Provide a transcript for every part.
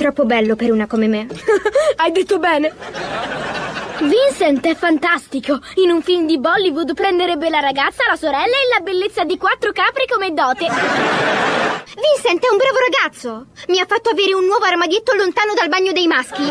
Troppo bello per una come me. Hai detto bene. Vincent è fantastico. In un film di Bollywood prenderebbe la ragazza, la sorella e la bellezza di quattro capri come dote. Vincent è un bravo ragazzo. Mi ha fatto avere un nuovo armadietto lontano dal bagno dei maschi.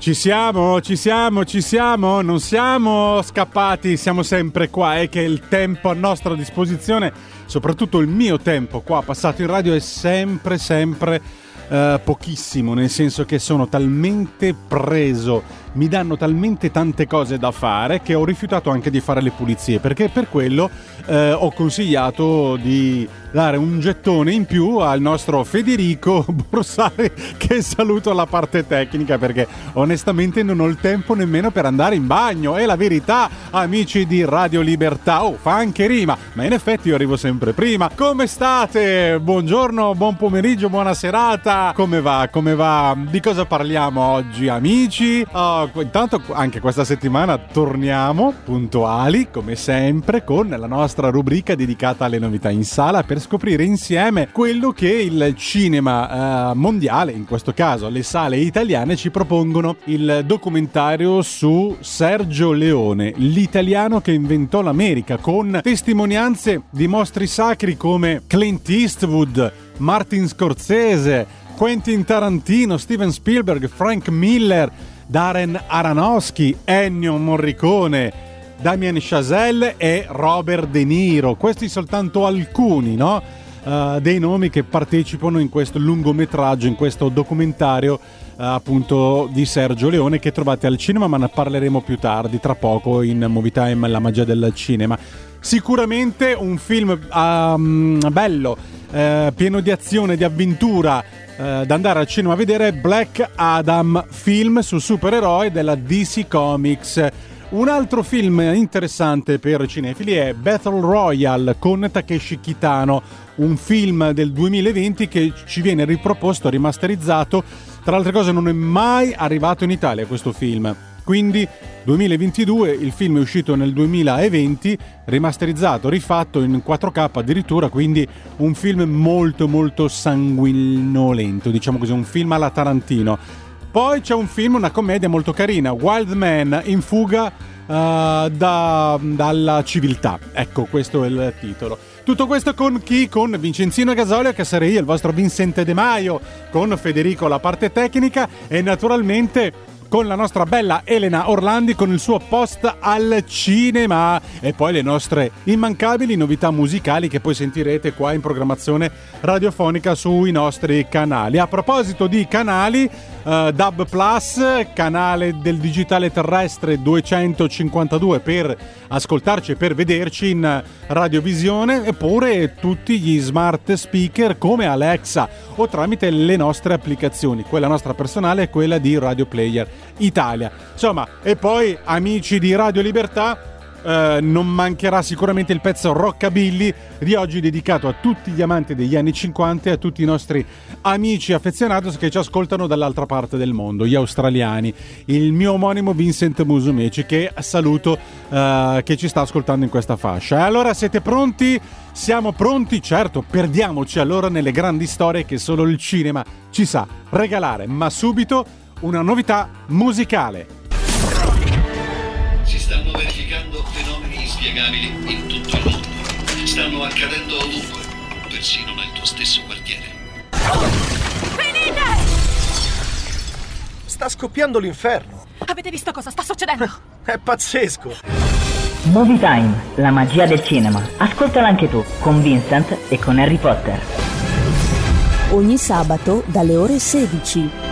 Ci siamo, ci siamo, ci siamo, non siamo scappati, siamo sempre qua, è che il tempo a nostra disposizione, soprattutto il mio tempo qua passato in radio è sempre, sempre eh, pochissimo, nel senso che sono talmente preso, mi danno talmente tante cose da fare che ho rifiutato anche di fare le pulizie, perché per quello eh, ho consigliato di dare un gettone in più al nostro Federico Borsari che saluto alla parte tecnica perché onestamente non ho il tempo nemmeno per andare in bagno. È la verità amici di Radio Libertà. Oh fa anche rima ma in effetti io arrivo sempre prima. Come state? Buongiorno buon pomeriggio buona serata come va? Come va? Di cosa parliamo oggi amici? Oh, intanto anche questa settimana torniamo puntuali come sempre con la nostra rubrica dedicata alle novità in sala per scoprire insieme quello che il cinema eh, mondiale, in questo caso le sale italiane, ci propongono. Il documentario su Sergio Leone, l'italiano che inventò l'America, con testimonianze di mostri sacri come Clint Eastwood, Martin Scorsese, Quentin Tarantino, Steven Spielberg, Frank Miller, Darren Aronofsky, Ennio Morricone, Damien Chazelle e Robert De Niro. Questi soltanto alcuni, no? Uh, dei nomi che partecipano in questo lungometraggio, in questo documentario uh, appunto di Sergio Leone che trovate al cinema, ma ne parleremo più tardi, tra poco in Movie Time La magia del cinema. Sicuramente un film um, bello, uh, pieno di azione, di avventura, da andare al cinema a vedere Black Adam, film su supereroi della DC Comics. Un altro film interessante per cinefili è Battle Royale con Takeshi Kitano, un film del 2020 che ci viene riproposto, rimasterizzato. Tra le altre cose non è mai arrivato in Italia questo film. Quindi 2022, il film è uscito nel 2020, rimasterizzato, rifatto in 4K addirittura, quindi un film molto molto sanguinolento, diciamo così, un film alla Tarantino. Poi c'è un film, una commedia molto carina, Wild Man in fuga uh, da, dalla civiltà. Ecco, questo è il titolo. Tutto questo con chi? Con Vincenzino Gasolio, che sarei io, il vostro Vincente De Maio, con Federico la parte tecnica e naturalmente con la nostra bella Elena Orlandi con il suo post al cinema e poi le nostre immancabili novità musicali che poi sentirete qua in programmazione radiofonica sui nostri canali. A proposito di canali, uh, Dub Plus, canale del digitale terrestre 252 per ascoltarci e per vederci in radiovisione, eppure tutti gli smart speaker come Alexa o tramite le nostre applicazioni, quella nostra personale e quella di Radio Player Italia. Insomma, e poi amici di Radio Libertà, eh, non mancherà sicuramente il pezzo Rockabilly di oggi dedicato a tutti gli amanti degli anni 50 e a tutti i nostri amici affezionatos che ci ascoltano dall'altra parte del mondo, gli australiani. Il mio omonimo Vincent Musumeci che saluto eh, che ci sta ascoltando in questa fascia. E allora siete pronti? Siamo pronti? Certo, perdiamoci allora nelle grandi storie che solo il cinema ci sa regalare, ma subito una novità musicale. Inspiegabili in tutto il mondo. Stanno accadendo ovunque, persino nel tuo stesso quartiere. Venite! Sta scoppiando l'inferno. Avete visto cosa sta succedendo? È pazzesco. Movie Time, la magia del cinema. Ascoltala anche tu, con Vincent e con Harry Potter. Ogni sabato dalle ore 16.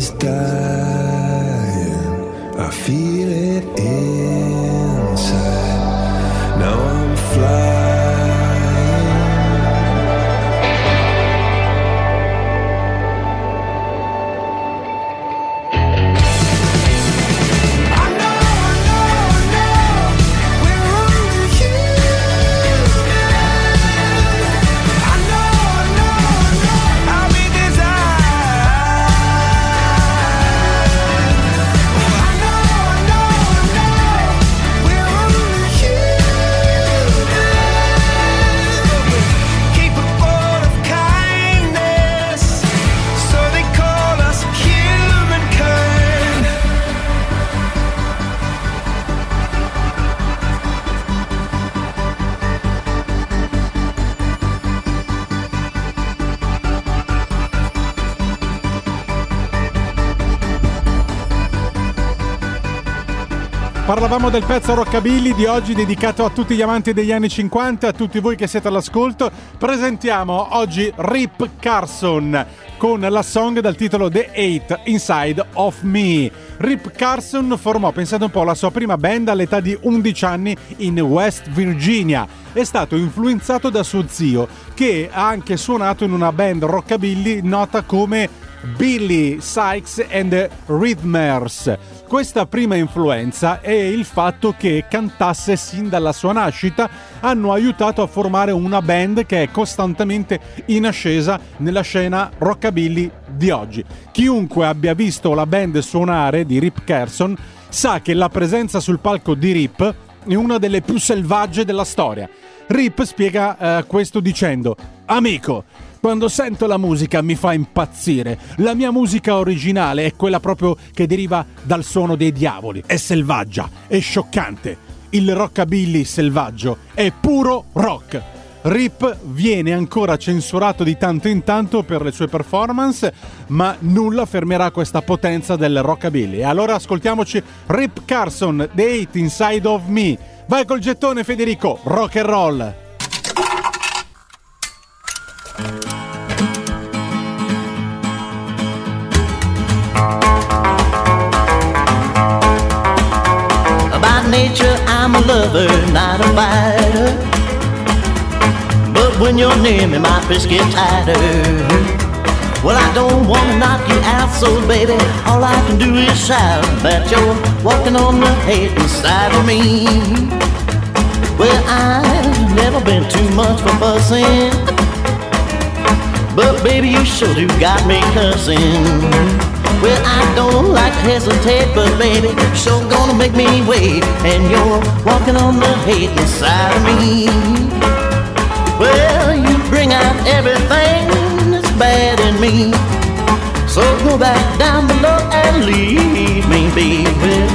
Was dying, I feel it inside. Now I'm flying. Parlavamo del pezzo Rockabilly di oggi dedicato a tutti gli amanti degli anni 50, a tutti voi che siete all'ascolto. Presentiamo oggi Rip Carson con la song dal titolo The Eight Inside of Me. Rip Carson formò, pensate un po', la sua prima band all'età di 11 anni in West Virginia. È stato influenzato da suo zio, che ha anche suonato in una band rockabilly nota come Billy Sykes and the Rhythmers. Questa prima influenza e il fatto che cantasse sin dalla sua nascita hanno aiutato a formare una band che è costantemente in ascesa nella scena rockabilly di oggi. Chiunque abbia visto la band suonare di Rip Carson sa che la presenza sul palco di Rip è una delle più selvagge della storia. Rip spiega eh, questo dicendo: Amico, quando sento la musica mi fa impazzire. La mia musica originale è quella proprio che deriva dal suono dei diavoli. È selvaggia, è scioccante. Il rockabilly selvaggio è puro rock. Rip viene ancora censurato di tanto in tanto per le sue performance, ma nulla fermerà questa potenza del rockabilly. Allora ascoltiamoci Rip Carson, Eight Inside of Me. Vai col gettone Federico, rock and roll. I'm a lover, not a fighter. But when you're near me, my fists get tighter. Well, I don't wanna knock you out, so baby, all I can do is shout that you're walking on the hate inside of me. Well, I've never been too much for fussing, but baby, you sure do got me cussing. Well, I don't like to hesitate, but baby, sure gonna make me wait. And you're walking on the hate inside of me. Well, you bring out everything that's bad in me. So go back down below and leave me. Well,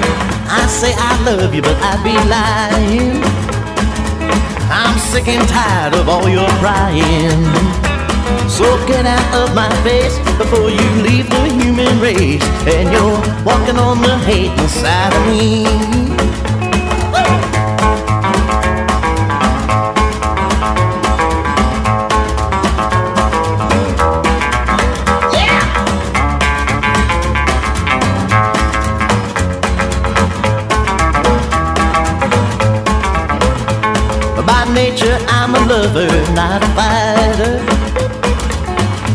I say I love you, but I'd be lying. I'm sick and tired of all your crying. So get out of my face before you leave the human race. And you're walking on the hate inside of me. By nature, I'm a lover, not a fighter.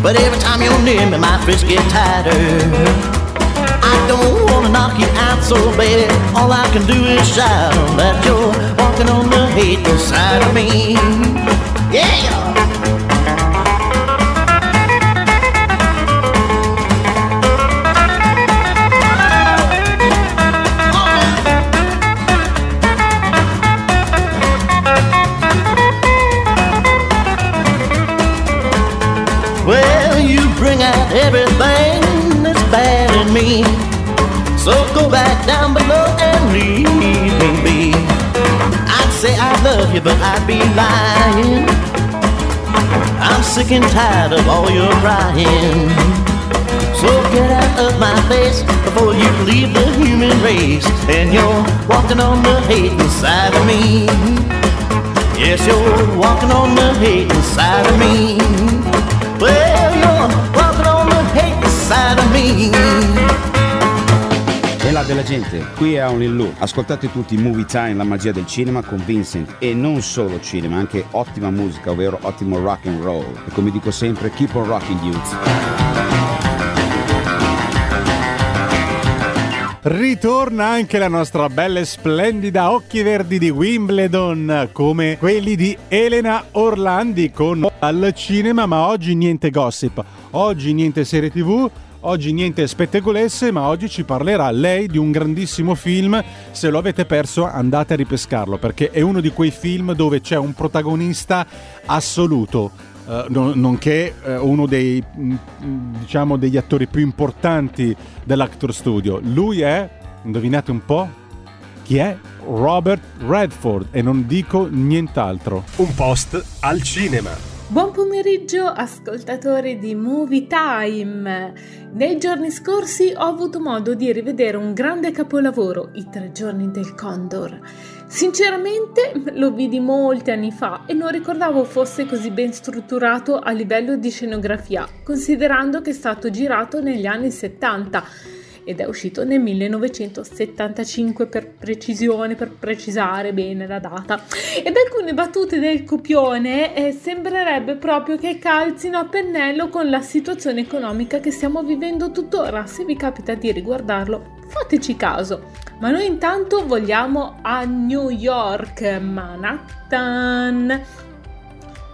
But every time you're near me, my fists get tighter. I don't wanna knock you out, so baby, all I can do is shout that you're walking on the hate side of me. Yeah! So go back down below and leave me be. I'd say I love you, but I'd be lying. I'm sick and tired of all your crying. So get out of my face before you leave the human race. And you're walking on the hate inside of me. Yes, you're walking on the hate inside of me. Well, you're walking on the hate inside of me. E là della gente, qui è Only Lou. Ascoltate tutti Movie Time, la magia del cinema con Vincent. E non solo cinema, anche ottima musica, ovvero ottimo rock and roll. E come dico sempre, keep on rocking youth. Ritorna anche la nostra bella e splendida Occhi Verdi di Wimbledon, come quelli di Elena Orlandi con al cinema, ma oggi niente gossip, oggi niente serie tv, oggi niente spettacolesse, ma oggi ci parlerà lei di un grandissimo film. Se lo avete perso andate a ripescarlo, perché è uno di quei film dove c'è un protagonista assoluto. eh, non- nonché eh, uno dei mm, diciamo degli attori più importanti dell'Actor Studio. Lui è, indovinate un po', chi è? Robert Redford e non dico nient'altro. Un post al cinema. Buon pomeriggio pomeriggio, ascoltatori di Movie Time. Nei giorni scorsi ho avuto modo di rivedere un grande capolavoro, I tre giorni del Condor. Sinceramente lo vidi molti anni fa e non ricordavo fosse così ben strutturato a livello di scenografia, considerando che è stato girato negli anni 70 ed è uscito nel 1975 per precisione, per precisare bene la data. Ed alcune battute del copione eh, sembrerebbe proprio che calzino a pennello con la situazione economica che stiamo vivendo tuttora. Se vi capita di riguardarlo, fateci caso. Ma noi intanto vogliamo a New York, Manhattan.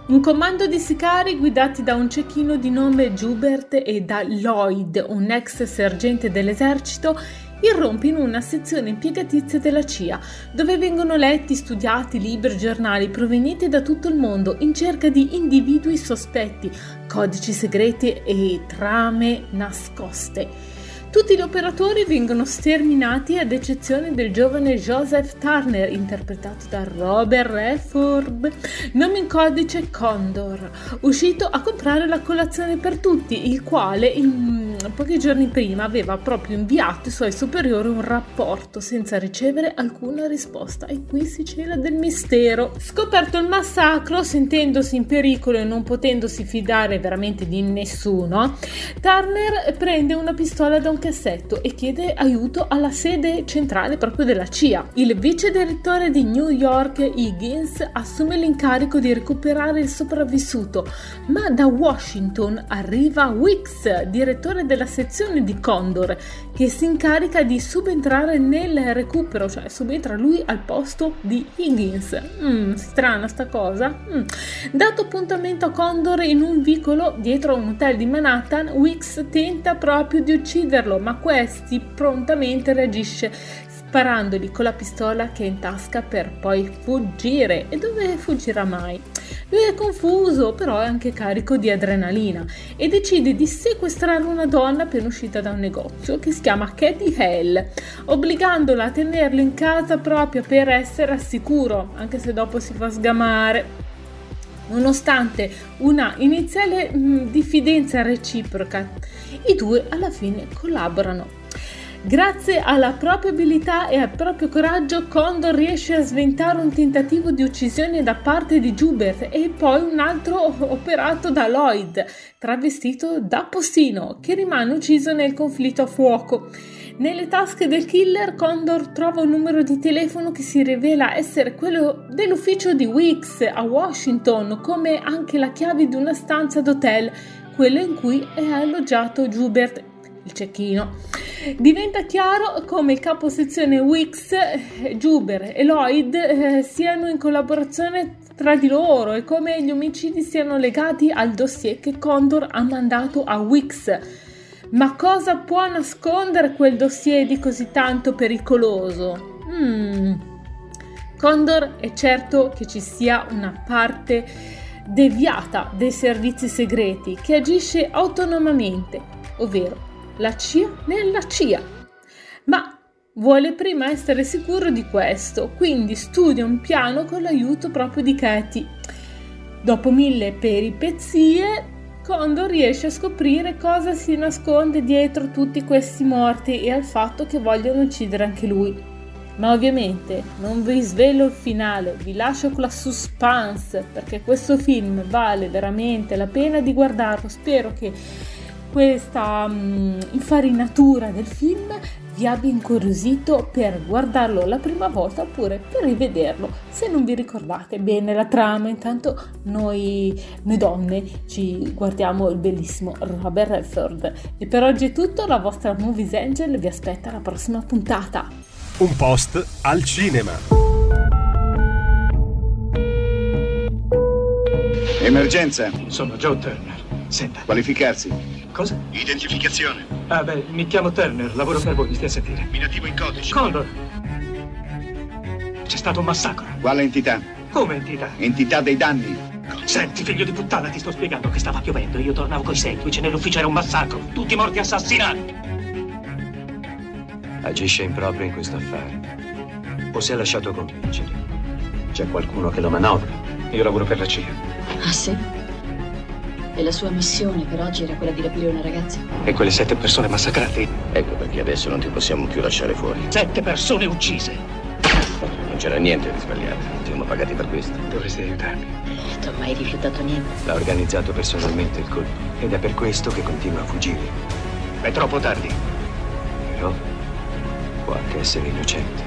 Un comando di sicari guidati da un cecchino di nome Jubert e da Lloyd, un ex sergente dell'esercito, irrompe in una sezione impiegatizia della CIA, dove vengono letti, studiati libri e giornali provenienti da tutto il mondo in cerca di individui sospetti, codici segreti e trame nascoste. Tutti gli operatori vengono sterminati ad eccezione del giovane Joseph Turner, interpretato da Robert Redford, nome in codice Condor, uscito a comprare la colazione per tutti, il quale in pochi giorni prima aveva proprio inviato ai suoi superiori un rapporto senza ricevere alcuna risposta. E qui si cela del mistero. Scoperto il massacro, sentendosi in pericolo e non potendosi fidare veramente di nessuno, Turner prende una pistola da un cassetto e chiede aiuto alla sede centrale proprio della CIA. Il vice direttore di New York, Higgins, assume l'incarico di recuperare il sopravvissuto, ma da Washington arriva Wicks, direttore della sezione di Condor, che si incarica di subentrare nel recupero, cioè subentra lui al posto di Higgins. Mm, strana sta cosa. Mm. Dato appuntamento a Condor in un vicolo dietro a un hotel di Manhattan, Wicks tenta proprio di ucciderlo, ma questi prontamente reagisce sparandogli con la pistola che è in tasca per poi fuggire. E dove fuggirà mai? Lui è confuso, però è anche carico di adrenalina e decide di sequestrare una donna appena uscita da un negozio che si chiama Katie Hale, obbligandola a tenerlo in casa proprio per essere al sicuro, anche se dopo si fa sgamare. Nonostante una iniziale mh, diffidenza reciproca, i due alla fine collaborano. Grazie alla propria abilità e al proprio coraggio, Condor riesce a sventare un tentativo di uccisione da parte di Jubert e poi un altro operato da Lloyd, travestito da postino, che rimane ucciso nel conflitto a fuoco. Nelle tasche del killer, Condor trova un numero di telefono che si rivela essere quello dell'ufficio di Wicks a Washington, come anche la chiave di una stanza d'hotel, quella in cui è alloggiato Jubert, il cecchino. Diventa chiaro come il capo sezione eh, Juber e Lloyd eh, siano in collaborazione tra di loro e come gli omicidi siano legati al dossier che Condor ha mandato a Wicks. Ma cosa può nascondere quel dossier di così tanto pericoloso? Hmm. Condor è certo che ci sia una parte deviata dei servizi segreti che agisce autonomamente, ovvero la CIA nella CIA. Ma vuole prima essere sicuro di questo, quindi studia un piano con l'aiuto proprio di Katie. Dopo mille peripezie, Condor riesce a scoprire cosa si nasconde dietro tutti questi morti e al fatto che vogliono uccidere anche lui. Ma ovviamente non vi svelo il finale, vi lascio con la suspense perché questo film vale veramente la pena di guardarlo. Spero che questa um, infarinatura del film vi abbia incuriosito per guardarlo la prima volta oppure per rivederlo se non vi ricordate bene la trama. Intanto noi, noi donne ci guardiamo il bellissimo Robert Redford. E per oggi è tutto, la vostra Movies Angel vi aspetta alla prossima puntata. Un post al cinema. Emergenza. Sono Joe Turner. Senta. Qualificarsi. Cosa? Identificazione. Ah, beh, mi chiamo Turner, lavoro per voi, mi stia a sentire. Minativo in codice. Condor. C'è stato un massacro. Quale entità? Come entità? Entità dei danni. Senti, figlio di puttana, ti sto spiegando che stava piovendo. Io tornavo coi seguici, nell'ufficio era un massacro. Tutti morti assassinati. Agisce in proprio in questo affare. O si è lasciato convincere? C'è qualcuno che lo manovra. Io lavoro per la CIA. Ah sì? E la sua missione per oggi era quella di rapire una ragazza? E quelle sette persone massacrate? Ecco perché adesso non ti possiamo più lasciare fuori. Sette persone uccise! Non c'era niente di sbagliato. Siamo pagati per questo. Dovresti aiutarmi. Tu hai mai rifiutato niente? L'ha organizzato personalmente il colpo. Ed è per questo che continua a fuggire. È troppo tardi. Però può anche essere innocente.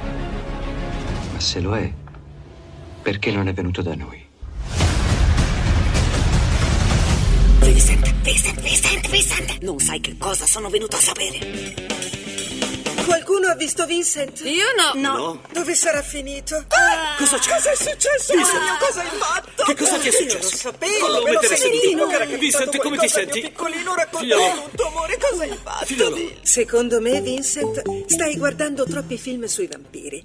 Ma se lo è, perché non è venuto da noi? Vincent, Vincent, Vincent! Non sai che cosa sono venuto a sapere. Qualcuno ha visto Vincent? Io no. No. Dove sarà finito? Ah, Cosa c'è? Cosa è successo? Vincent. Mio, cosa hai fatto? Che cosa ti è Io successo? lo sapevo, Fallo me lo mettere sentivo seduto. che era capitato Vincent, come ti qualcosa al senti? mio piccolino, racconta Figliolo. tutto, amore, cosa hai fatto? Figliolo. Secondo me, Vincent, stai guardando troppi film sui vampiri.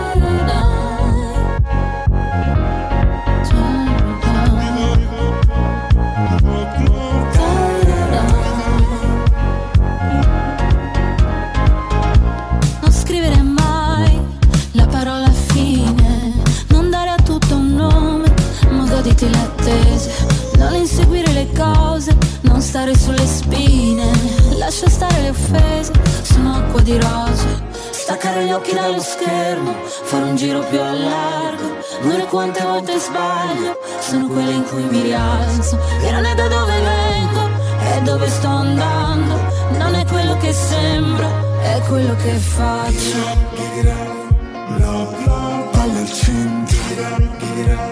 Goditi l'attesa, non inseguire le cose, non stare sulle spine, lascia stare le offese, sono acqua di rose, staccare gli occhi dallo schermo, fare un giro più a largo, non quante volte sbaglio, sono quelle in cui mi rialzo, che non è da dove vengo, è dove sto andando, non è quello che sembro, è quello che faccio. Palla al centro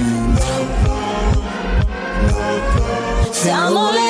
Palla al centro Siamo le onde,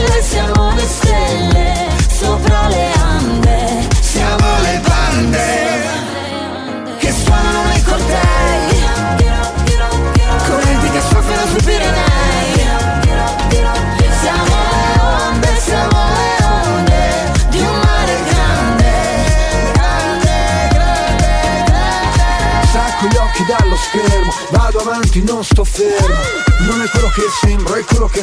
stelle, siamo le stelle sopra le ande. Siamo le bande che suonano nei cortei. Correnti che soffiano sui Pirenei. Siamo le onde, siamo le onde di un mare grande. Grande, grande, grande. Stacco gli occhi dallo schermo, vado avanti, non sto fermo. Non è quello che sembro, è quello che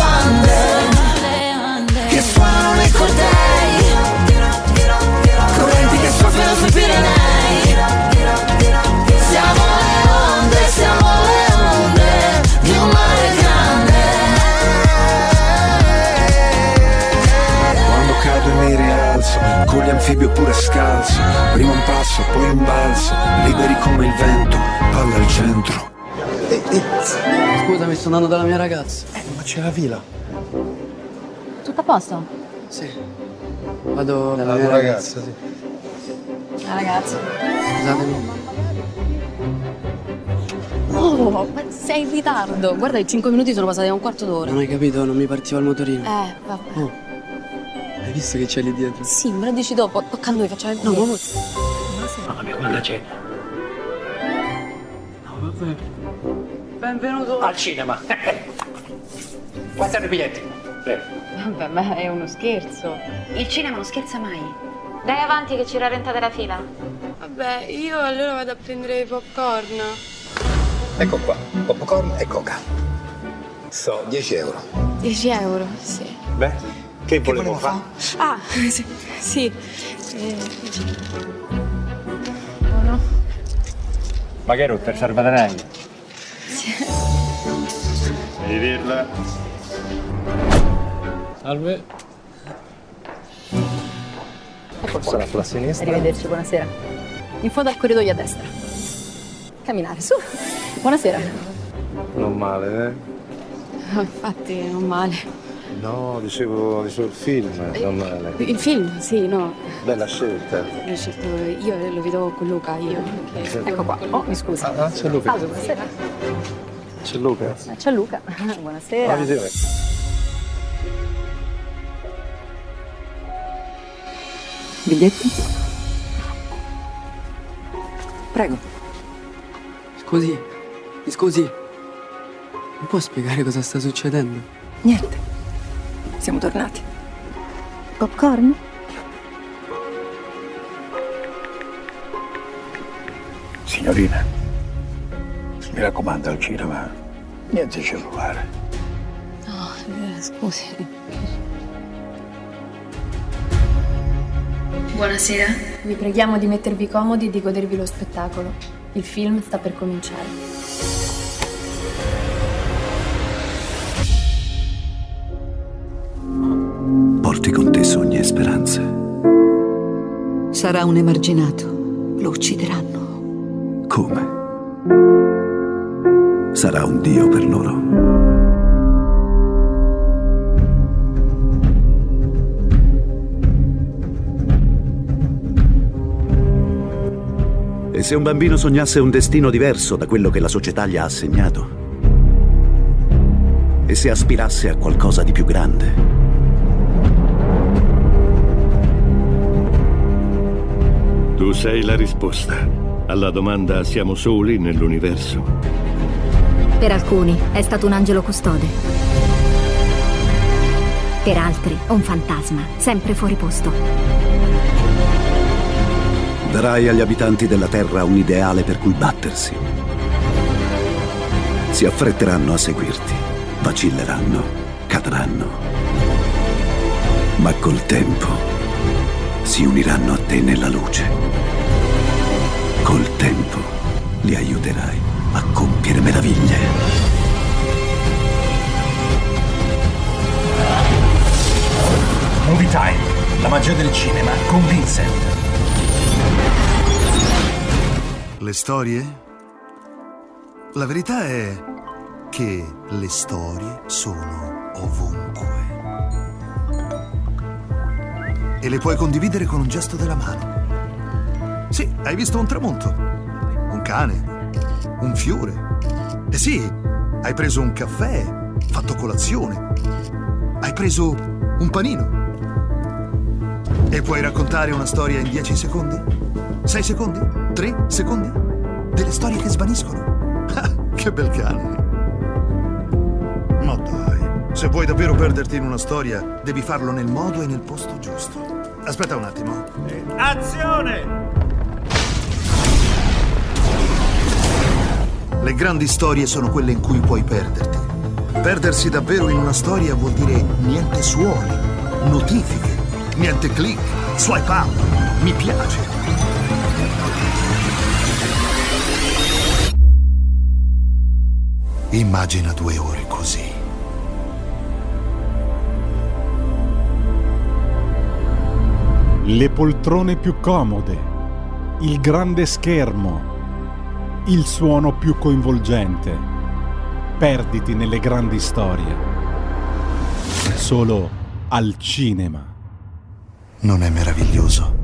con gli anfibi oppure scalzo. Prima un passo, poi un balzo, liberi come il vento, palla al centro. Scusami, sto andando dalla mia ragazza. Eh, ma c'è la villa. Tutto a posto? Sì. Vado dalla La mia tua ragazza. ragazza, sì. La ragazza. Scusatemi. Oh, ma sei in ritardo. Guarda, i 5 minuti sono passati a un quarto d'ora. Non hai capito, non mi partiva il motorino. Eh, vabbè. Oh. Hai visto che c'è lì dietro? Sì, me lo dici dopo. Tocca a noi, facciamo il No, video. ma Mamma mia, quando c'è? No, vabbè. Benvenuto. Al cinema. Quanti hanno i biglietti? Prego. Vabbè, ma è uno scherzo. Il cinema non scherza mai. Dai avanti che ci rallentate la fila. Vabbè, io allora vado a prendere i popcorn. Ecco qua, popcorn e coca. So, 10 euro. 10 euro, sì. Beh, che volevo fare? Ah, sì. sì. Eh, uno. Ma che rotto il salvadanaio? Sì. Devi dirla. Salve. Ecco Sarà sulla sinistra. Arrivederci, buonasera. In fondo al corridoio a destra. Camminare, su. Buonasera. Non male, eh? Oh, infatti, non male. No, dicevo, dicevo il film, non male. Il film, sì, no. Bella scelta. L'ho scelto io, lo vedo con Luca, io. Ecco qua. Oh, mi scusa. Ah, c'è Luca. Salve, buonasera. C'è Luca. Ah, C'è Luca. Buonasera. La visione. Biglietti? Prego. Scusi, mi scusi. Mi può spiegare cosa sta succedendo? Niente. Siamo tornati. Popcorn? Signorina, mi raccomando al cinema, niente cellulare. No, eh, scusi. Buonasera. Vi preghiamo di mettervi comodi e di godervi lo spettacolo. Il film sta per cominciare. Porti con te sogni e speranze. Sarà un emarginato. Lo uccideranno. Come? Sarà un dio per loro. E se un bambino sognasse un destino diverso da quello che la società gli ha assegnato? E se aspirasse a qualcosa di più grande? Tu sei la risposta alla domanda siamo soli nell'universo. Per alcuni è stato un angelo custode. Per altri un fantasma, sempre fuori posto. Darai agli abitanti della Terra un ideale per cui battersi. Si affretteranno a seguirti, vacilleranno, cadranno. Ma col tempo si uniranno a te nella luce. Col tempo li aiuterai a compiere meraviglie. Movie Time, la magia del cinema con Vincent. Le storie? La verità è che le storie sono ovunque. E le puoi condividere con un gesto della mano. Sì, hai visto un tramonto, un cane, un fiore. E sì, hai preso un caffè, fatto colazione. Hai preso un panino. E puoi raccontare una storia in 10 secondi? 6 secondi? 3 secondi? Delle storie che svaniscono. Ah, che bel cane. Se vuoi davvero perderti in una storia, devi farlo nel modo e nel posto giusto. Aspetta un attimo. Azione! Le grandi storie sono quelle in cui puoi perderti. Perdersi davvero in una storia vuol dire niente suoni, notifiche, niente click, swipe up, mi piace. Immagina due ore così. Le poltrone più comode, il grande schermo, il suono più coinvolgente. perditi nelle grandi storie. Solo al cinema. Non è meraviglioso?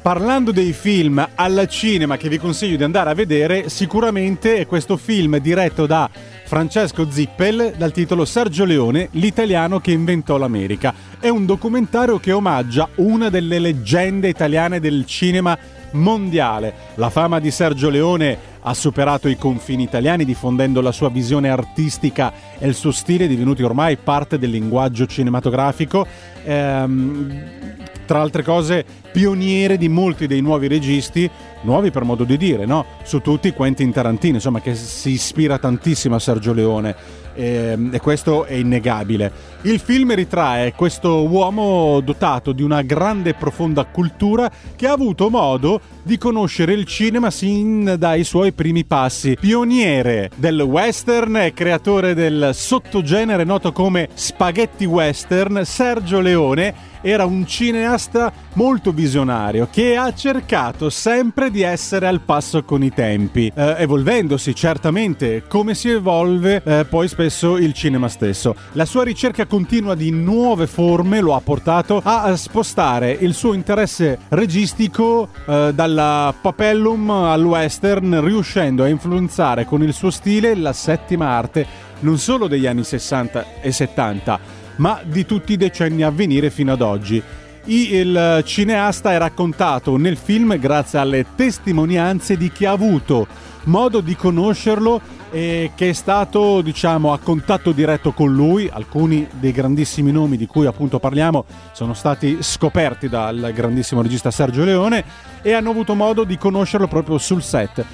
Parlando dei film al cinema che vi consiglio di andare a vedere, sicuramente è questo film diretto da Francesco Zippel dal titolo Sergio Leone, l'italiano che inventò l'America. È un documentario che omaggia una delle leggende italiane del cinema mondiale. La fama di Sergio Leone ha superato i confini italiani diffondendo la sua visione artistica e il suo stile divenuti ormai parte del linguaggio cinematografico. Ehm, tra altre cose, pioniere di molti dei nuovi registi, nuovi per modo di dire, no? Su tutti Quentin Tarantino, insomma, che si ispira tantissimo a Sergio Leone e, e questo è innegabile. Il film ritrae questo uomo dotato di una grande e profonda cultura che ha avuto modo di conoscere il cinema sin dai suoi primi passi. Pioniere del western e creatore del sottogenere noto come spaghetti western, Sergio Leone era un cineasta molto visionario che ha cercato sempre di essere al passo con i tempi, eh, evolvendosi certamente come si evolve eh, poi spesso il cinema stesso. La sua ricerca continua di nuove forme lo ha portato a spostare il suo interesse registico eh, dalla papellum al western, riuscendo a influenzare con il suo stile la settima arte non solo degli anni 60 e 70, ma di tutti i decenni a venire fino ad oggi. Il cineasta è raccontato nel film grazie alle testimonianze di chi ha avuto modo di conoscerlo e che è stato diciamo a contatto diretto con lui. Alcuni dei grandissimi nomi di cui appunto parliamo sono stati scoperti dal grandissimo regista Sergio Leone e hanno avuto modo di conoscerlo proprio sul set.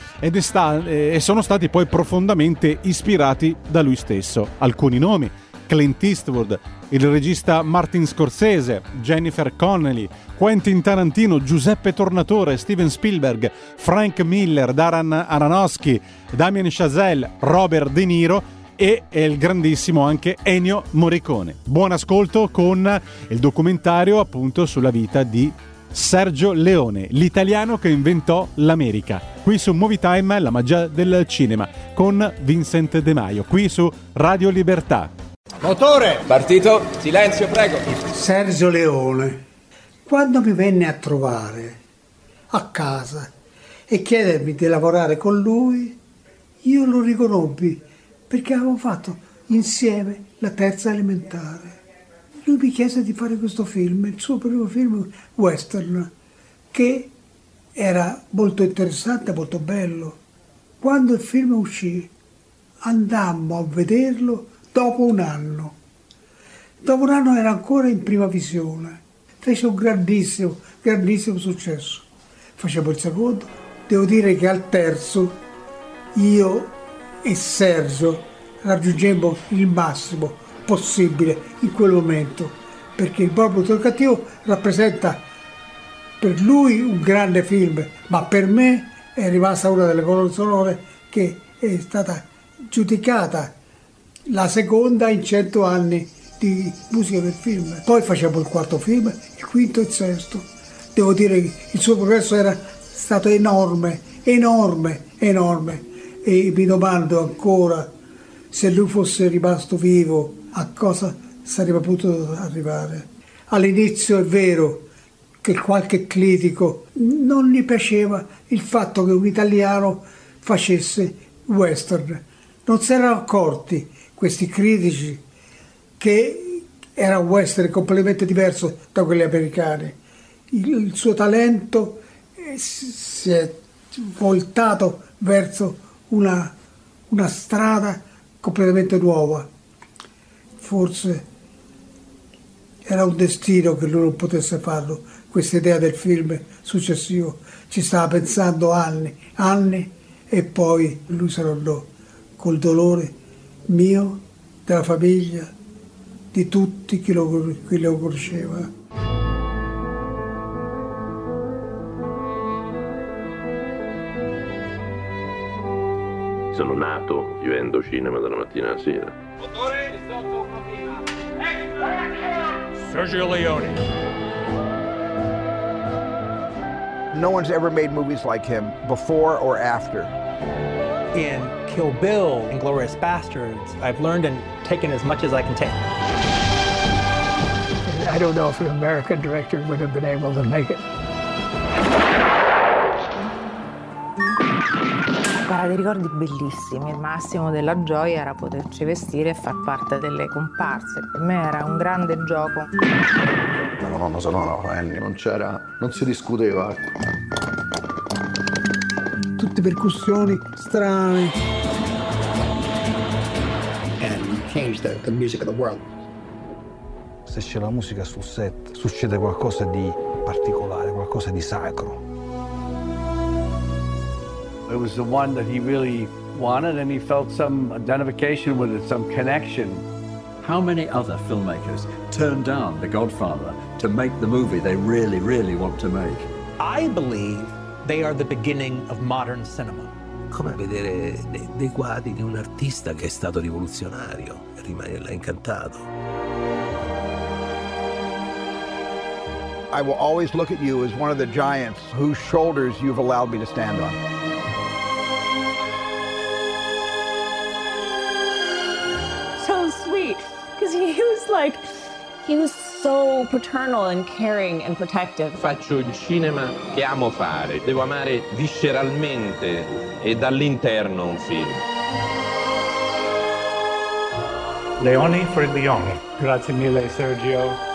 Sta- e sono stati poi profondamente ispirati da lui stesso. Alcuni nomi Clint Eastwood, il regista Martin Scorsese, Jennifer Connelly, Quentin Tarantino, Giuseppe Tornatore, Steven Spielberg, Frank Miller, Darren Aronofsky, Damien Chazelle, Robert De Niro e il grandissimo anche Ennio Morricone. Buon ascolto con il documentario appunto sulla vita di Sergio Leone, l'italiano che inventò l'America. Qui su Movie Time, la magia del cinema, con Vincent De Maio, qui su Radio Libertà. Motore! Partito. Silenzio, prego. Sergio Leone, quando mi venne a trovare a casa e chiedermi di lavorare con lui, io lo riconobbi perché avevamo fatto insieme la terza elementare. Lui mi chiese di fare questo film, il suo primo film western, che era molto interessante, molto bello. Quando il film uscì, andammo a vederlo dopo un anno. Dopo un anno era ancora in prima visione. Fece un grandissimo, grandissimo successo. Facevo il secondo. Devo dire che al terzo io e Sergio raggiungemmo il massimo possibile in quel momento, perché il il cattivo rappresenta per lui un grande film, ma per me è rimasta una delle colonne sonore che è stata giudicata la seconda in cento anni di musica del film. Poi facevo il quarto film, il quinto e il sesto. Devo dire che il suo progresso era stato enorme, enorme, enorme. E mi domando ancora se lui fosse rimasto vivo, a cosa sarebbe potuto arrivare. All'inizio è vero che qualche critico non gli piaceva il fatto che un italiano facesse western. Non si erano accorti questi critici che era un western completamente diverso da quelli americani. Il, il suo talento eh, si è voltato verso una, una strada completamente nuova. Forse era un destino che lui non potesse farlo, questa idea del film successivo. Ci stava pensando anni, anni e poi lui se ne andò col dolore mio, della famiglia, di tutti chi lo, chi lo conosceva. Sono nato vivendo cinema dalla mattina alla sera. Sergio Leone. No one's ever made movies like him before or after. In Kill Bill and Glorious Bastards, I've learned and taken as much as I can take. I don't know if an American director would have been able to make it. Guarda, dei ricordi bellissimi. Il massimo della gioia era poterci vestire e far parte delle comparse. Per me era un grande gioco. Mio nonno suonava Annie, non c'era. non si discuteva. Tutte percussioni strane. And changed the, the music of the world. Se c'è la musica sul set, succede qualcosa di particolare, qualcosa di sacro. It was the one that he really wanted, and he felt some identification with it, some connection. How many other filmmakers turned down The Godfather to make the movie they really, really want to make? I believe they are the beginning of modern cinema. Come vedere dei, dei quadri di un artista che è stato rivoluzionario e rimanerà incantato. I will always look at you as one of the giants whose shoulders you've allowed me to stand on. so sweet because he was like he was so paternal and caring and protective. Faccio il cinema che amo fare, devo amare visceralmente e dall'interno un film. Leoni for Leoni. Grazie mille Sergio.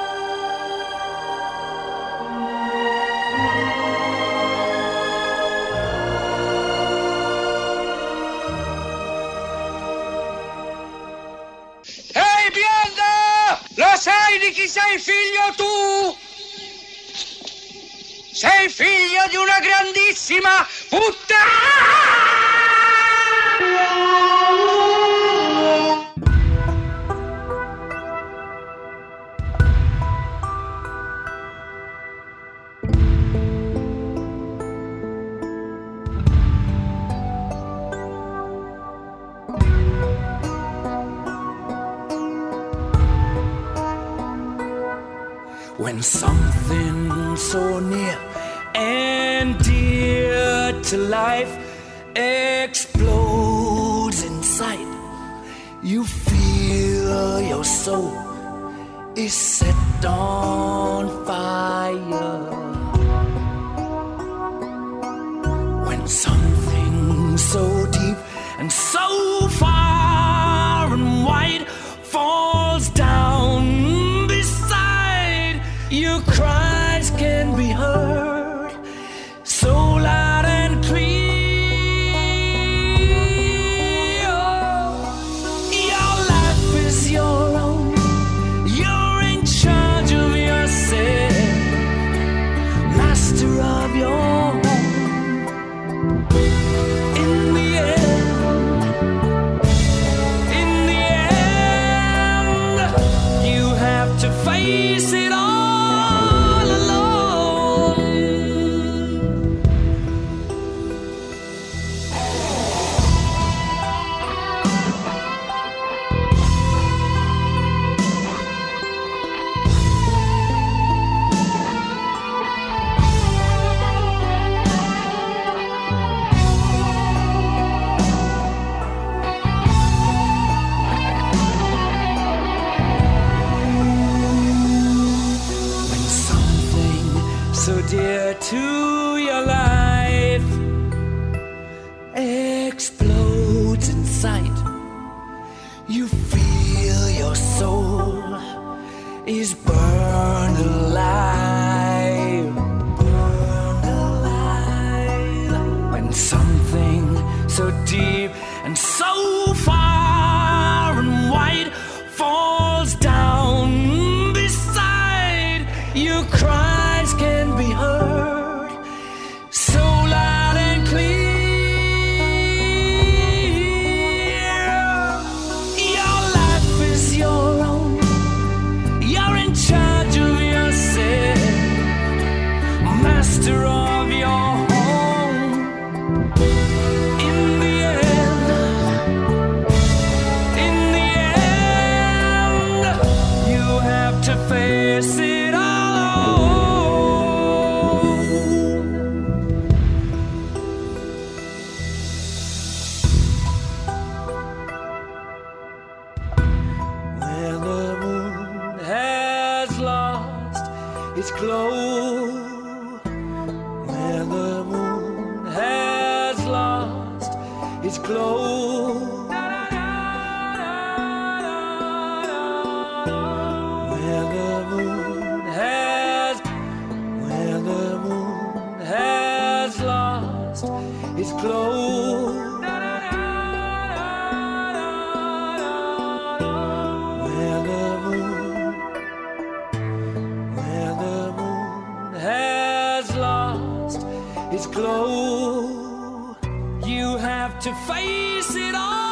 Chi sei figlio tu? Sei figlio di una grandissima puttana! When something so near and dear to life explodes in sight, you feel your soul is set on fire. Its glow. Where the moon, where the moon has lost its glow. You have to face it all.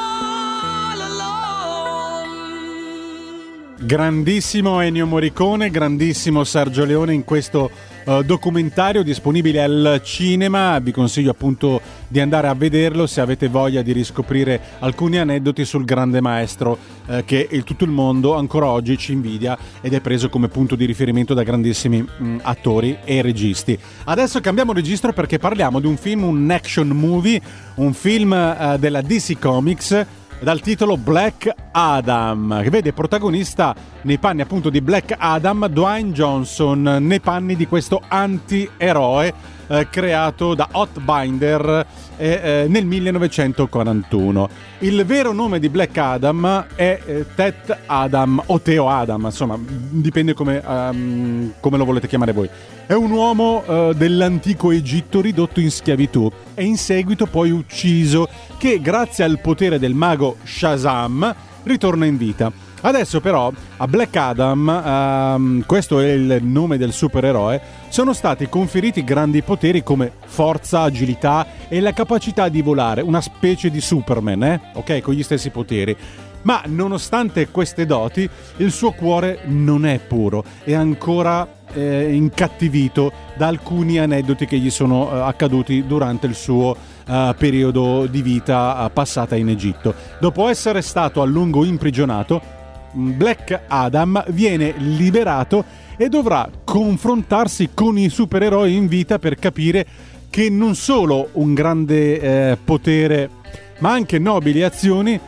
Grandissimo Ennio Morricone, grandissimo Sergio Leone in questo eh, documentario disponibile al cinema. Vi consiglio appunto di andare a vederlo se avete voglia di riscoprire alcuni aneddoti sul grande maestro eh, che il, tutto il mondo ancora oggi ci invidia ed è preso come punto di riferimento da grandissimi mh, attori e registi. Adesso cambiamo registro perché parliamo di un film, un action movie, un film eh, della DC Comics dal titolo Black Adam, che vede protagonista nei panni appunto di Black Adam Dwayne Johnson, nei panni di questo anti-eroe eh, creato da Hotbinder eh, eh, nel 1941. Il vero nome di Black Adam è eh, Tet Adam o Teo Adam, insomma, dipende come, ehm, come lo volete chiamare voi. È un uomo eh, dell'antico Egitto ridotto in schiavitù e in seguito poi ucciso che grazie al potere del mago Shazam ritorna in vita. Adesso però a Black Adam, ehm, questo è il nome del supereroe, sono stati conferiti grandi poteri come forza, agilità e la capacità di volare, una specie di Superman, eh? ok, con gli stessi poteri. Ma nonostante queste doti, il suo cuore non è puro, è ancora eh, incattivito da alcuni aneddoti che gli sono eh, accaduti durante il suo eh, periodo di vita eh, passata in Egitto. Dopo essere stato a lungo imprigionato, Black Adam viene liberato e dovrà confrontarsi con i supereroi in vita per capire che non solo un grande eh, potere, ma anche nobili azioni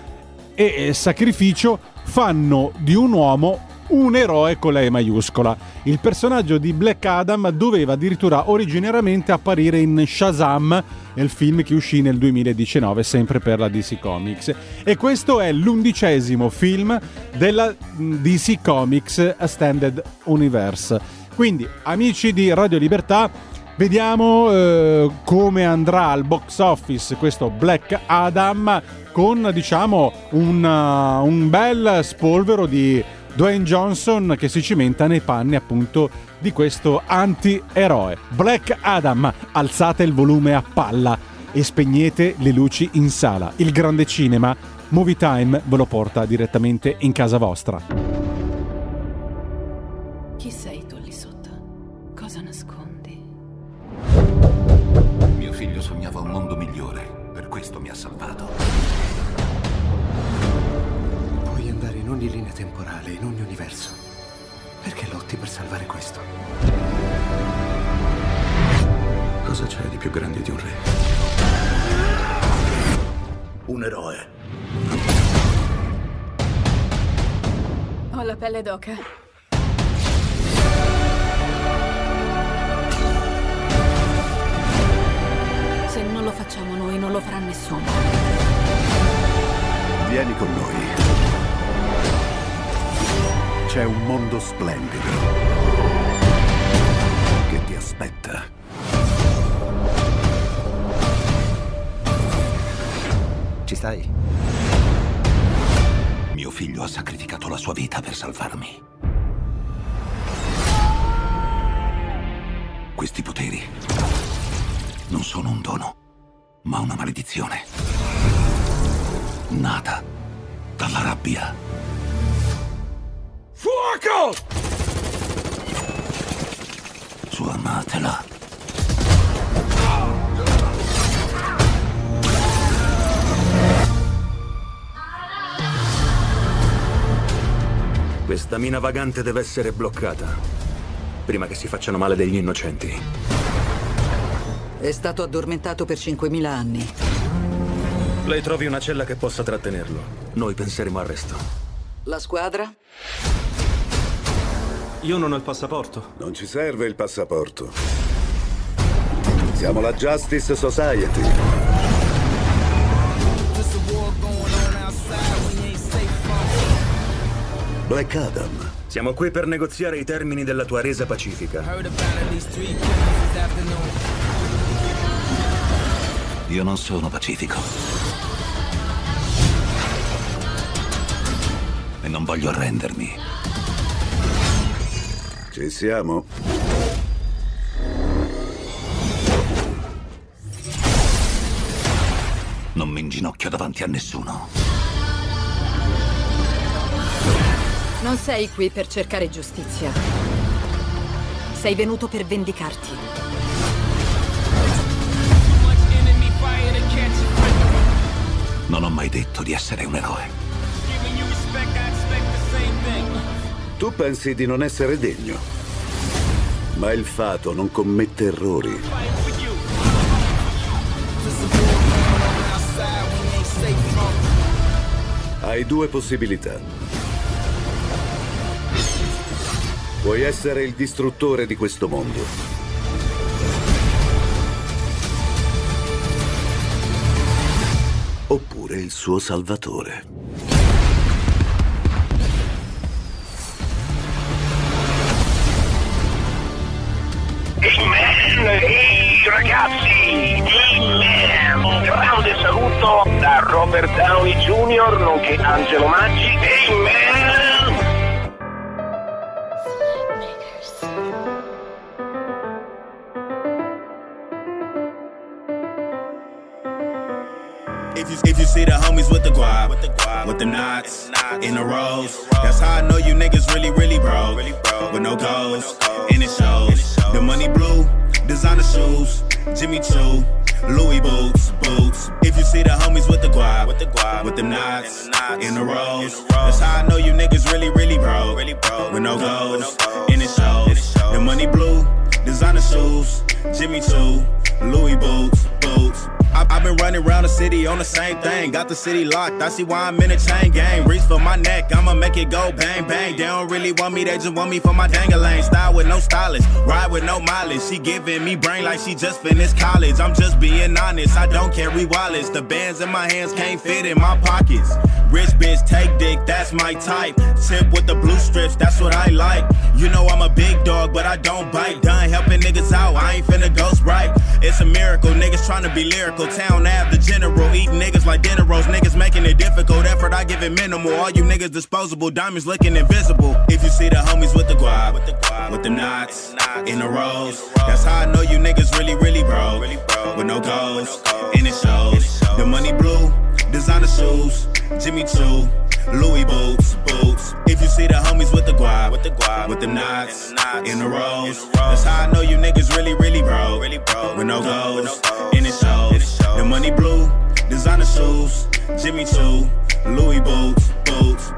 e eh, sacrificio fanno di un uomo un eroe con la E maiuscola. Il personaggio di Black Adam doveva addirittura originariamente apparire in Shazam, nel film che uscì nel 2019, sempre per la DC Comics. E questo è l'undicesimo film della DC Comics Extended Universe. Quindi, amici di Radio Libertà, vediamo eh, come andrà al box office questo Black Adam con, diciamo, un, uh, un bel spolvero di Dwayne Johnson che si cimenta nei panni appunto di questo anti-eroe. Black Adam, alzate il volume a palla e spegnete le luci in sala. Il grande cinema, Movie Time ve lo porta direttamente in casa vostra. Più grande di un re? Un eroe. Ho la pelle d'oca. Se non lo facciamo noi, non lo farà nessuno. Vieni con noi. C'è un mondo splendido che ti aspetta. Ci stai? Mio figlio ha sacrificato la sua vita per salvarmi. Questi poteri non sono un dono, ma una maledizione. Nata dalla rabbia. Fuoco! Suonatela. Questa mina vagante deve essere bloccata. Prima che si facciano male degli innocenti. È stato addormentato per 5.000 anni. Lei trovi una cella che possa trattenerlo. Noi penseremo al resto. La squadra? Io non ho il passaporto. Non ci serve il passaporto. Siamo la Justice Society. Black Adam. Siamo qui per negoziare i termini della tua resa pacifica. Io non sono pacifico. E non voglio arrendermi. Ci siamo? Non mi inginocchio davanti a nessuno. Non sei qui per cercare giustizia. Sei venuto per vendicarti. Non ho mai detto di essere un eroe. Tu pensi di non essere degno. Ma il fato non commette errori. Hai due possibilità. Puoi essere il distruttore di questo mondo. Oppure il suo salvatore. Ehi ragazzi, Amen! Grande saluto da Robert Downey Jr. nonché Angelo Maggi. Amen! In the rows, that's how I know you niggas really, really broke. With no goals, and it shows. The money blue, designer shoes, Jimmy Choo, Louis boots, boots. If you see the homies with the guap, with the guap, with them knots, in the rows, that's how I know you niggas really, really broke. With no goals, and it shows. The money blue, designer shoes, Jimmy Choo, Louis boots, boots. I- I've been running around the city on the same thing. Got the city locked. I see why I'm in a chain gang. Reach for my neck, I'ma make it go bang bang. They don't really want me, they just want me for my dangalang. Style with no stylist, ride with no mileage. She giving me brain like she just finished college. I'm just being honest, I don't carry wallets. The bands in my hands can't fit in my pockets. Rich bitch, take dick, that's my type. Tip with the blue strips, that's what I like. You know I'm a big dog, but I don't bite. Done helping niggas out, I ain't finna ghost right. It's a miracle, niggas trying to be lyrical. Town Ave, the general, eating niggas like dinner rolls. Niggas making it difficult, effort I give it minimal. All you niggas disposable, diamonds looking invisible. If you see the homies with the guap, with the with the knots, in the rows, that's how I know you niggas really, really broke. With no goals, and it shows. The money blue, designer shoes, Jimmy Choo. Louis boots, boots. If you see the homies with the guap, with the guap, with the knots, in the rows, that's how I know you niggas really, really broke. With no goals, and it shows. The money blue, designer shoes, Jimmy Choo, Louis boots, boots.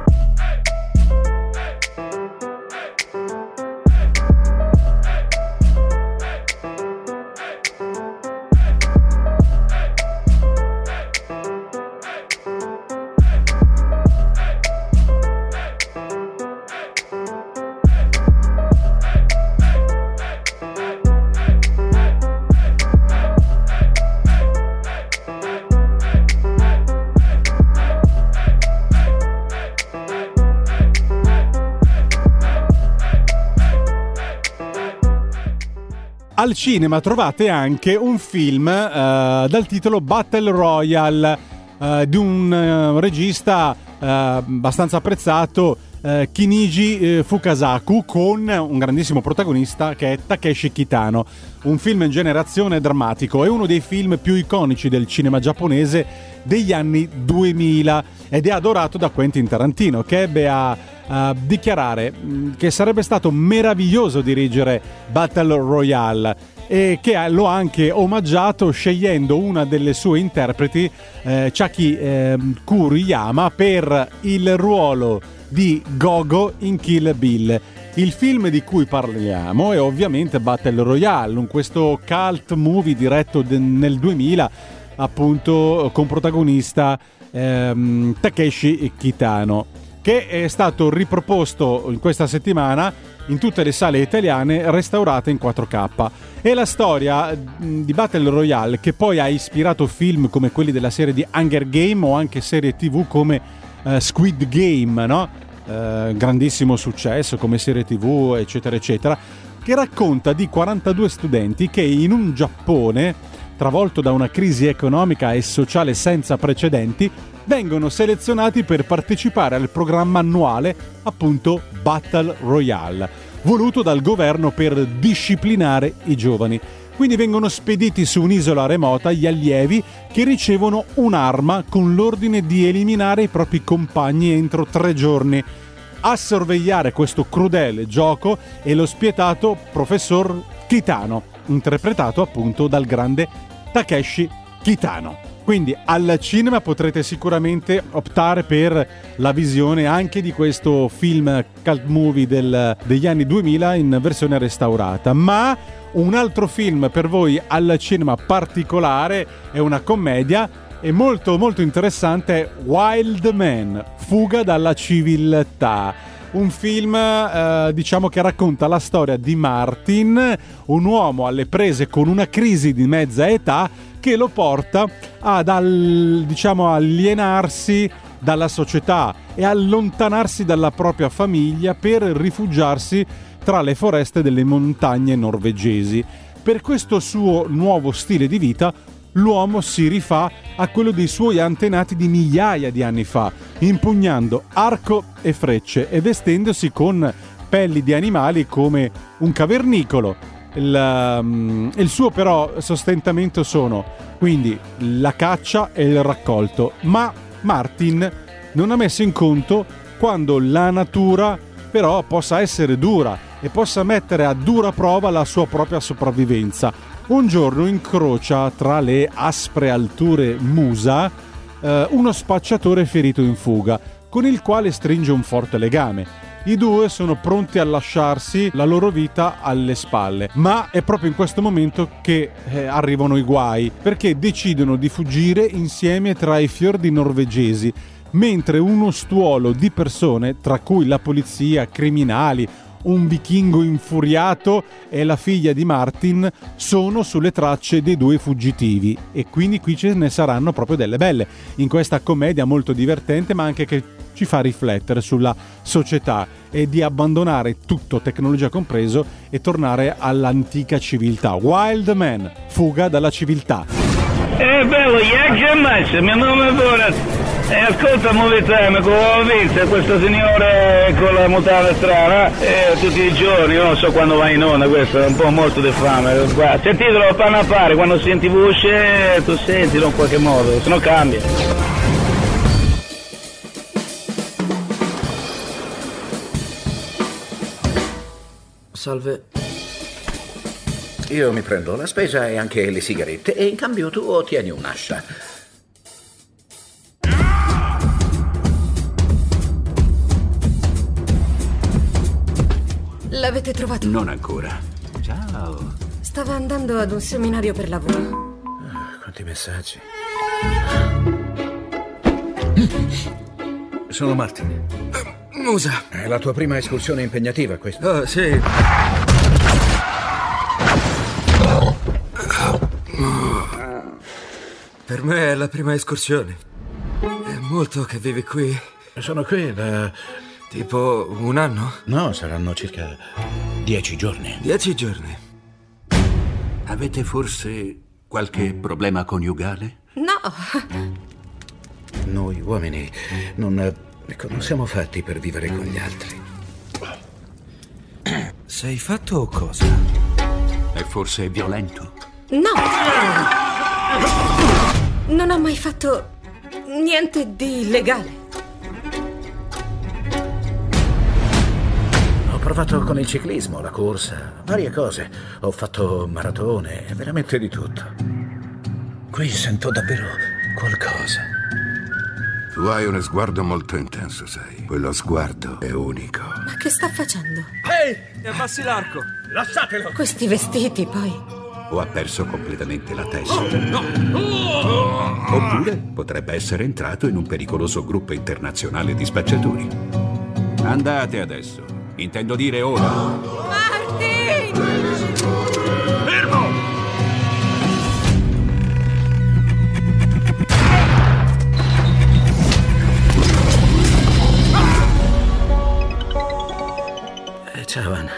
Al cinema trovate anche un film eh, dal titolo Battle Royale eh, di un eh, regista eh, abbastanza apprezzato, eh, Kiniji Fukasaku, con un grandissimo protagonista che è Takeshi Kitano. Un film in generazione drammatico, è uno dei film più iconici del cinema giapponese degli anni 2000 ed è adorato da Quentin Tarantino che ebbe a a dichiarare mh, che sarebbe stato meraviglioso dirigere Battle Royale e che lo ha anche omaggiato scegliendo una delle sue interpreti, eh, Chaki eh, Kuriyama, per il ruolo di Gogo in Kill Bill. Il film di cui parliamo è ovviamente Battle Royale, questo cult movie diretto nel 2000, appunto con protagonista ehm, Takeshi Kitano che è stato riproposto in questa settimana in tutte le sale italiane restaurate in 4K. È la storia di Battle Royale che poi ha ispirato film come quelli della serie di Hunger Game o anche serie TV come eh, Squid Game, no? Eh, grandissimo successo come serie TV, eccetera, eccetera, che racconta di 42 studenti che in un Giappone travolto da una crisi economica e sociale senza precedenti, vengono selezionati per partecipare al programma annuale, appunto Battle Royale, voluto dal governo per disciplinare i giovani. Quindi vengono spediti su un'isola remota gli allievi che ricevono un'arma con l'ordine di eliminare i propri compagni entro tre giorni. A sorvegliare questo crudele gioco è lo spietato professor Kitano, interpretato appunto dal grande Takeshi Kitano. Quindi al cinema potrete sicuramente optare per la visione anche di questo film cult movie del- degli anni 2000 in versione restaurata. Ma un altro film per voi al cinema particolare è una commedia e molto molto interessante è Wild Man, Fuga dalla civiltà. Un film, eh, diciamo, che racconta la storia di Martin, un uomo alle prese con una crisi di mezza età che lo porta ad al- diciamo, alienarsi dalla società e allontanarsi dalla propria famiglia per rifugiarsi tra le foreste delle montagne norvegesi. Per questo suo nuovo stile di vita, l'uomo si rifà a quello dei suoi antenati di migliaia di anni fa, impugnando arco e frecce e vestendosi con pelli di animali come un cavernicolo. Il, um, il suo però sostentamento sono quindi la caccia e il raccolto, ma Martin non ha messo in conto quando la natura però possa essere dura e possa mettere a dura prova la sua propria sopravvivenza. Un giorno incrocia tra le aspre alture Musa eh, uno spacciatore ferito in fuga, con il quale stringe un forte legame. I due sono pronti a lasciarsi la loro vita alle spalle, ma è proprio in questo momento che eh, arrivano i guai, perché decidono di fuggire insieme tra i fiordi norvegesi, mentre uno stuolo di persone, tra cui la polizia, criminali, un vichingo infuriato e la figlia di Martin sono sulle tracce dei due fuggitivi e quindi qui ce ne saranno proprio delle belle in questa commedia molto divertente ma anche che ci fa riflettere sulla società e di abbandonare tutto, tecnologia compreso, e tornare all'antica civiltà. Wild Man, fuga dalla civiltà. Eh bello, jak máš? Mio nome Borat. E ascolta, muovete, come ho visto questo signore con la mutata strana, eh, tutti i giorni, io non so quando va in onda, questo è un po' morto di fame. Guarda, Sentitelo, panna a fare, quando senti voce, tu sentilo in qualche modo, se no cambia. Salve. Io mi prendo la spesa e anche le sigarette e in cambio tu ottieni un'ascia. L'avete trovato? Non ancora. Ciao. Stava andando ad un seminario per lavoro. Quanti messaggi. Sono Martin. Musa. È la tua prima escursione impegnativa, questa? Oh, sì. Per me è la prima escursione. È molto che vivi qui. Sono qui da... Tipo un anno? No, saranno circa dieci giorni. Dieci giorni. Avete forse qualche problema coniugale? No, Noi uomini non, ecco, non siamo fatti per vivere con gli altri. Sei fatto o cosa? È forse violento? no. Non ho mai fatto niente di illegale. Provato con il ciclismo, la corsa, varie cose. Ho fatto maratone, veramente di tutto. Qui sento davvero qualcosa. Tu hai uno sguardo molto intenso, sai. Quello sguardo è unico. Ma che sta facendo? Ehi, ti abbassi l'arco. Lasciatelo. Questi vestiti, poi. o ha perso completamente la testa. Oppure potrebbe essere entrato in un pericoloso gruppo internazionale di spacciatori. Andate adesso. Intendo dire ora. Fermo! Eh, ciao Anna.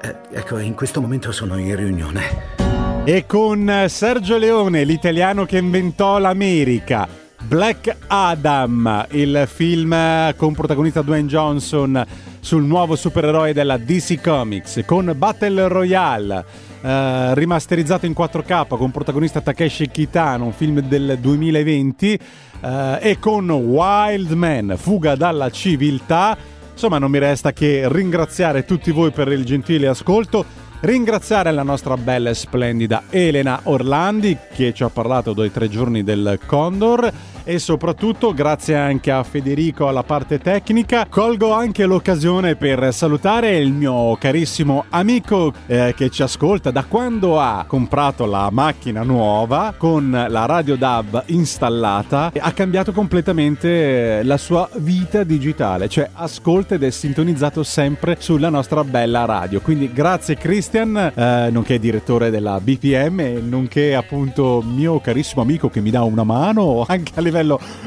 Eh, ecco, in questo momento sono in riunione. E con Sergio Leone, l'italiano che inventò l'America. Black Adam, il film con protagonista Dwayne Johnson sul nuovo supereroe della DC Comics, con Battle Royale, eh, rimasterizzato in 4K con protagonista Takeshi Kitano, un film del 2020, eh, e con Wild Man, fuga dalla civiltà. Insomma, non mi resta che ringraziare tutti voi per il gentile ascolto. Ringraziare la nostra bella e splendida Elena Orlandi che ci ha parlato dei tre giorni del Condor e soprattutto grazie anche a Federico alla parte tecnica. Colgo anche l'occasione per salutare il mio carissimo amico eh, che ci ascolta da quando ha comprato la macchina nuova con la radio DAB installata ha cambiato completamente eh, la sua vita digitale, cioè ascolta ed è sintonizzato sempre sulla nostra bella radio. Quindi grazie Cristian, eh, nonché direttore della BPM nonché appunto mio carissimo amico che mi dà una mano anche a livello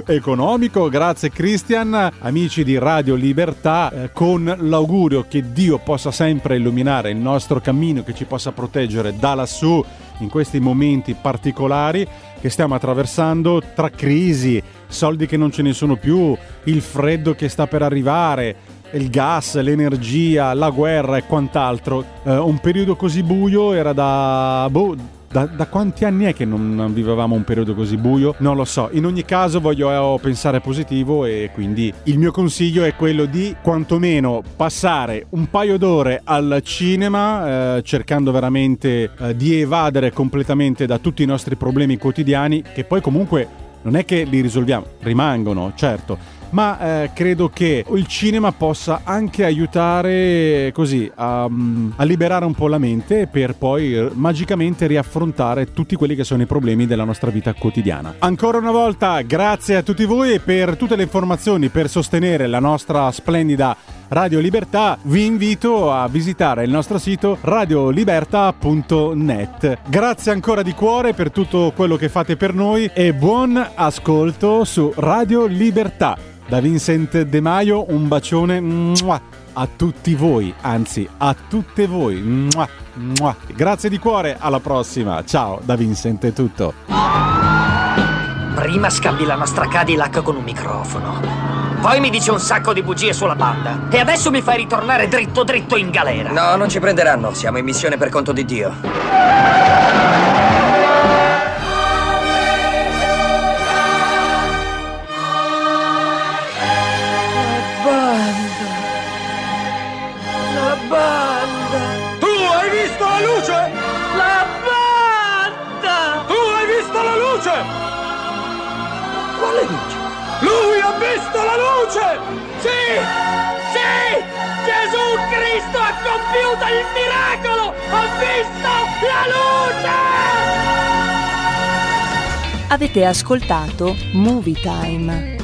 economico. Grazie Christian, amici di Radio Libertà, eh, con l'augurio che Dio possa sempre illuminare il nostro cammino, che ci possa proteggere da lassù in questi momenti particolari che stiamo attraversando tra crisi, soldi che non ce ne sono più, il freddo che sta per arrivare, il gas, l'energia, la guerra e quant'altro. Eh, un periodo così buio era da... Boh, da, da, quanti anni è che non vivevamo un periodo così buio? Non lo so. In ogni caso voglio pensare positivo e quindi il mio consiglio è quello di quantomeno passare un paio d'ore al cinema eh, cercando veramente eh, di evadere completamente da tutti i nostri problemi quotidiani che poi comunque non è che li risolviamo, rimangono, certo, ma eh, credo che il cinema possa anche aiutare così a, a, liberare un po' la mente per poi magicamente riaffrontare tutti quelli che sono i problemi della nostra vita quotidiana. Ancora una volta grazie a tutti voi per tutte le informazioni per sostenere la nostra splendida Radio Libertà, vi invito a visitare il nostro sito radiolibertà.net. Grazie ancora di cuore per tutto quello che fate per noi e buon ascolto su Radio Libertà. Da Vincent De Maio un bacione mua, a tutti voi, anzi a tutte voi. Mua, mua. Grazie di cuore, alla prossima. Ciao, da Vincent è tutto. Prima scambi la nostra Cadillac con un microfono. Poi mi dice un sacco di bugie sulla banda. E adesso mi fai ritornare dritto dritto in galera. No, non ci prenderanno. Siamo in missione per conto di Dio. Lui ha visto la luce! Sì! Sì! Gesù Cristo ha compiuto il miracolo! Ha visto la luce! Avete ascoltato Movie Time.